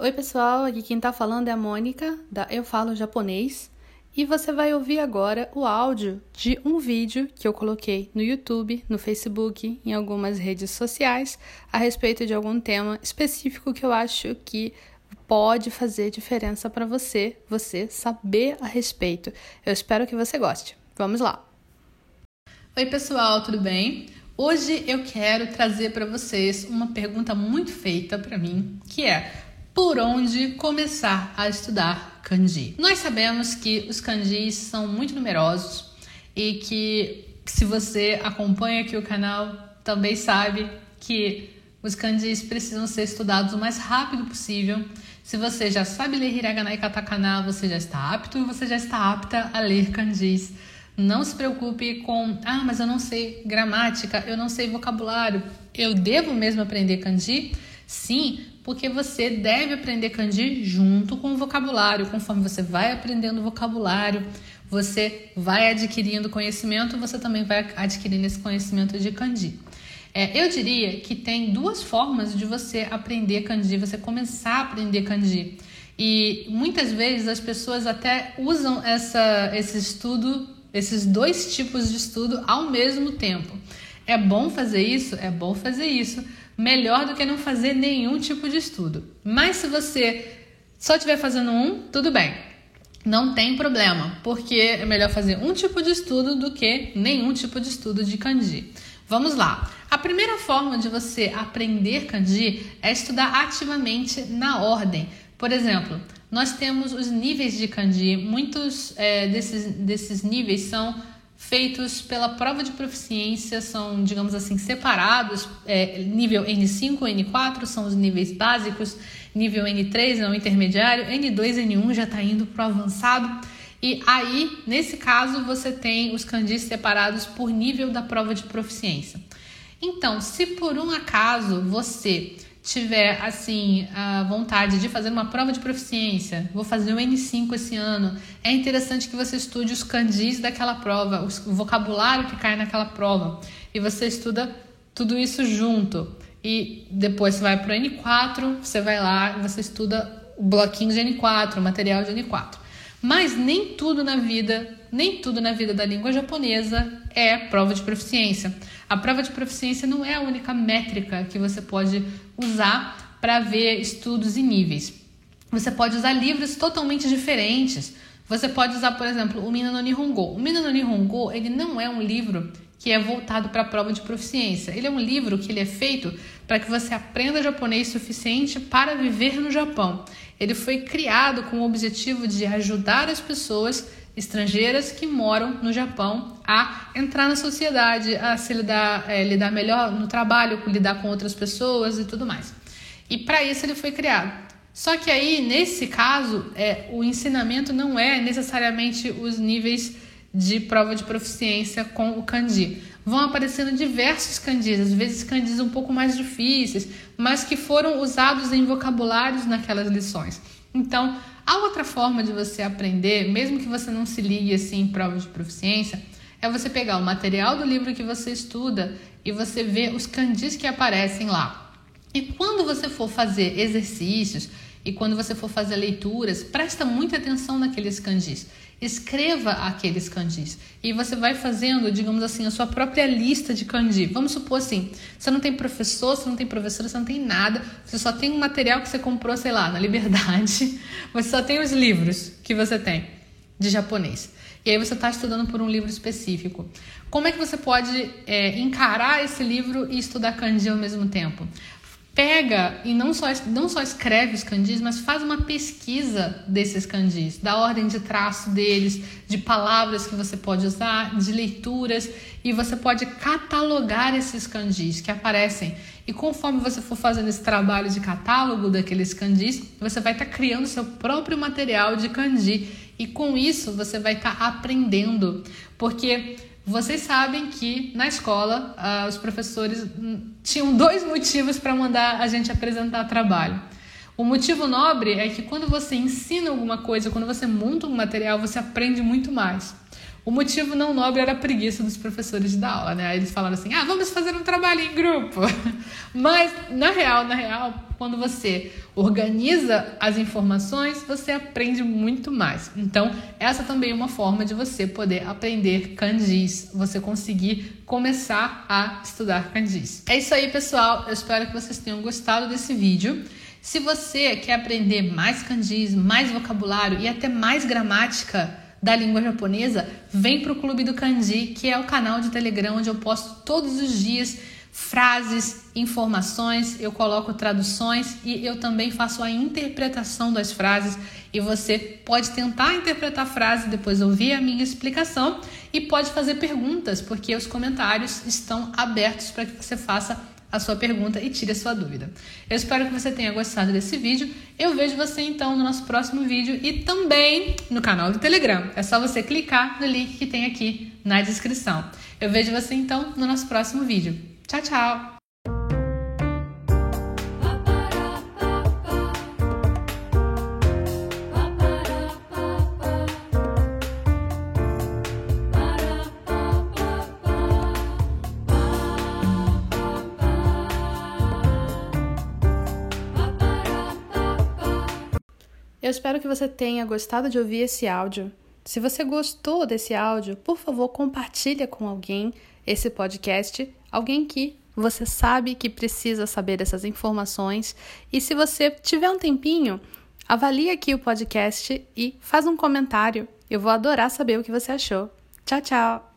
Oi, pessoal, aqui quem tá falando é a Mônica, da Eu Falo Japonês, e você vai ouvir agora o áudio de um vídeo que eu coloquei no YouTube, no Facebook, em algumas redes sociais, a respeito de algum tema específico que eu acho que pode fazer diferença para você, você saber a respeito. Eu espero que você goste. Vamos lá. Oi, pessoal, tudo bem? Hoje eu quero trazer para vocês uma pergunta muito feita para mim, que é: por onde começar a estudar kanji? Nós sabemos que os kanjis são muito numerosos e que se você acompanha aqui o canal também sabe que os kanjis precisam ser estudados o mais rápido possível. Se você já sabe ler hiragana e katakana, você já está apto e você já está apta a ler kanjis. Não se preocupe com, ah, mas eu não sei gramática, eu não sei vocabulário. Eu devo mesmo aprender kanji? Sim, porque você deve aprender kanji junto com o vocabulário. Conforme você vai aprendendo vocabulário, você vai adquirindo conhecimento, você também vai adquirindo esse conhecimento de kanji. É, eu diria que tem duas formas de você aprender kanji, você começar a aprender kanji. E muitas vezes as pessoas até usam essa, esse estudo esses dois tipos de estudo ao mesmo tempo. É bom fazer isso? É bom fazer isso. Melhor do que não fazer nenhum tipo de estudo. Mas se você só estiver fazendo um, tudo bem. Não tem problema, porque é melhor fazer um tipo de estudo do que nenhum tipo de estudo de kanji. Vamos lá. A primeira forma de você aprender kanji é estudar ativamente na ordem. Por exemplo, nós temos os níveis de kanji. Muitos é, desses, desses níveis são feitos pela prova de proficiência, são, digamos assim, separados. É, nível N5 N4 são os níveis básicos, nível N3 é o intermediário, N2 N1 já está indo para o avançado. E aí, nesse caso, você tem os kanjis separados por nível da prova de proficiência. Então, se por um acaso você tiver assim a vontade de fazer uma prova de proficiência, vou fazer o N5 esse ano, é interessante que você estude os kanjis daquela prova, o vocabulário que cai naquela prova, e você estuda tudo isso junto. E depois você vai para o N4, você vai lá você estuda o bloquinho de N4, o material de N4. Mas nem tudo na vida, nem tudo na vida da língua japonesa é prova de proficiência. A prova de proficiência não é a única métrica que você pode usar para ver estudos e níveis. Você pode usar livros totalmente diferentes. Você pode usar, por exemplo, o Mina no Nihongo. O Mina no Nihongo, ele não é um livro que é voltado para a prova de proficiência. Ele é um livro que ele é feito para que você aprenda japonês suficiente para viver no Japão. Ele foi criado com o objetivo de ajudar as pessoas estrangeiras que moram no Japão a entrar na sociedade, a se lidar, é, lidar melhor no trabalho, lidar com outras pessoas e tudo mais. E para isso ele foi criado. Só que aí, nesse caso, é, o ensinamento não é necessariamente os níveis de prova de proficiência com o kanji. Vão aparecendo diversos kanjis, às vezes kanjis um pouco mais difíceis, mas que foram usados em vocabulários naquelas lições. Então, a outra forma de você aprender, mesmo que você não se ligue assim em prova de proficiência, é você pegar o material do livro que você estuda e você ver os kanjis que aparecem lá. E quando você for fazer exercícios e quando você for fazer leituras, presta muita atenção naqueles kanjis. Escreva aqueles kanjis e você vai fazendo, digamos assim, a sua própria lista de kanji. Vamos supor assim, você não tem professor, você não tem professora, você não tem nada, você só tem um material que você comprou, sei lá, na Liberdade. Você só tem os livros que você tem de japonês. E aí você está estudando por um livro específico. Como é que você pode é, encarar esse livro e estudar kanji ao mesmo tempo? Pega e não só, não só escreve os candis, mas faz uma pesquisa desses candis, da ordem de traço deles, de palavras que você pode usar, de leituras, e você pode catalogar esses candis que aparecem. E conforme você for fazendo esse trabalho de catálogo daqueles candis, você vai estar tá criando seu próprio material de kanji. E com isso você vai estar tá aprendendo, porque vocês sabem que na escola uh, os professores hum, tinham dois motivos para mandar a gente apresentar trabalho. O motivo nobre é que quando você ensina alguma coisa, quando você monta um material, você aprende muito mais. O motivo não nobre era a preguiça dos professores de aula, né? Aí eles falaram assim: ah, vamos fazer um trabalho em grupo. Mas, na real, na real, quando você organiza as informações, você aprende muito mais. Então, essa também é uma forma de você poder aprender kanjis, você conseguir começar a estudar kanjis. É isso aí, pessoal. Eu espero que vocês tenham gostado desse vídeo. Se você quer aprender mais kanjis, mais vocabulário e até mais gramática, da língua japonesa, vem para o Clube do Kanji, que é o canal de Telegram onde eu posto todos os dias frases, informações, eu coloco traduções e eu também faço a interpretação das frases. E você pode tentar interpretar a frase, depois ouvir a minha explicação e pode fazer perguntas, porque os comentários estão abertos para que você faça a sua pergunta e tire a sua dúvida. Eu espero que você tenha gostado desse vídeo. Eu vejo você então no nosso próximo vídeo e também no canal do Telegram. É só você clicar no link que tem aqui na descrição. Eu vejo você então no nosso próximo vídeo. Tchau, tchau! Eu espero que você tenha gostado de ouvir esse áudio. Se você gostou desse áudio, por favor, compartilhe com alguém esse podcast, alguém que você sabe que precisa saber dessas informações. E se você tiver um tempinho, avalie aqui o podcast e faz um comentário. Eu vou adorar saber o que você achou. Tchau, tchau!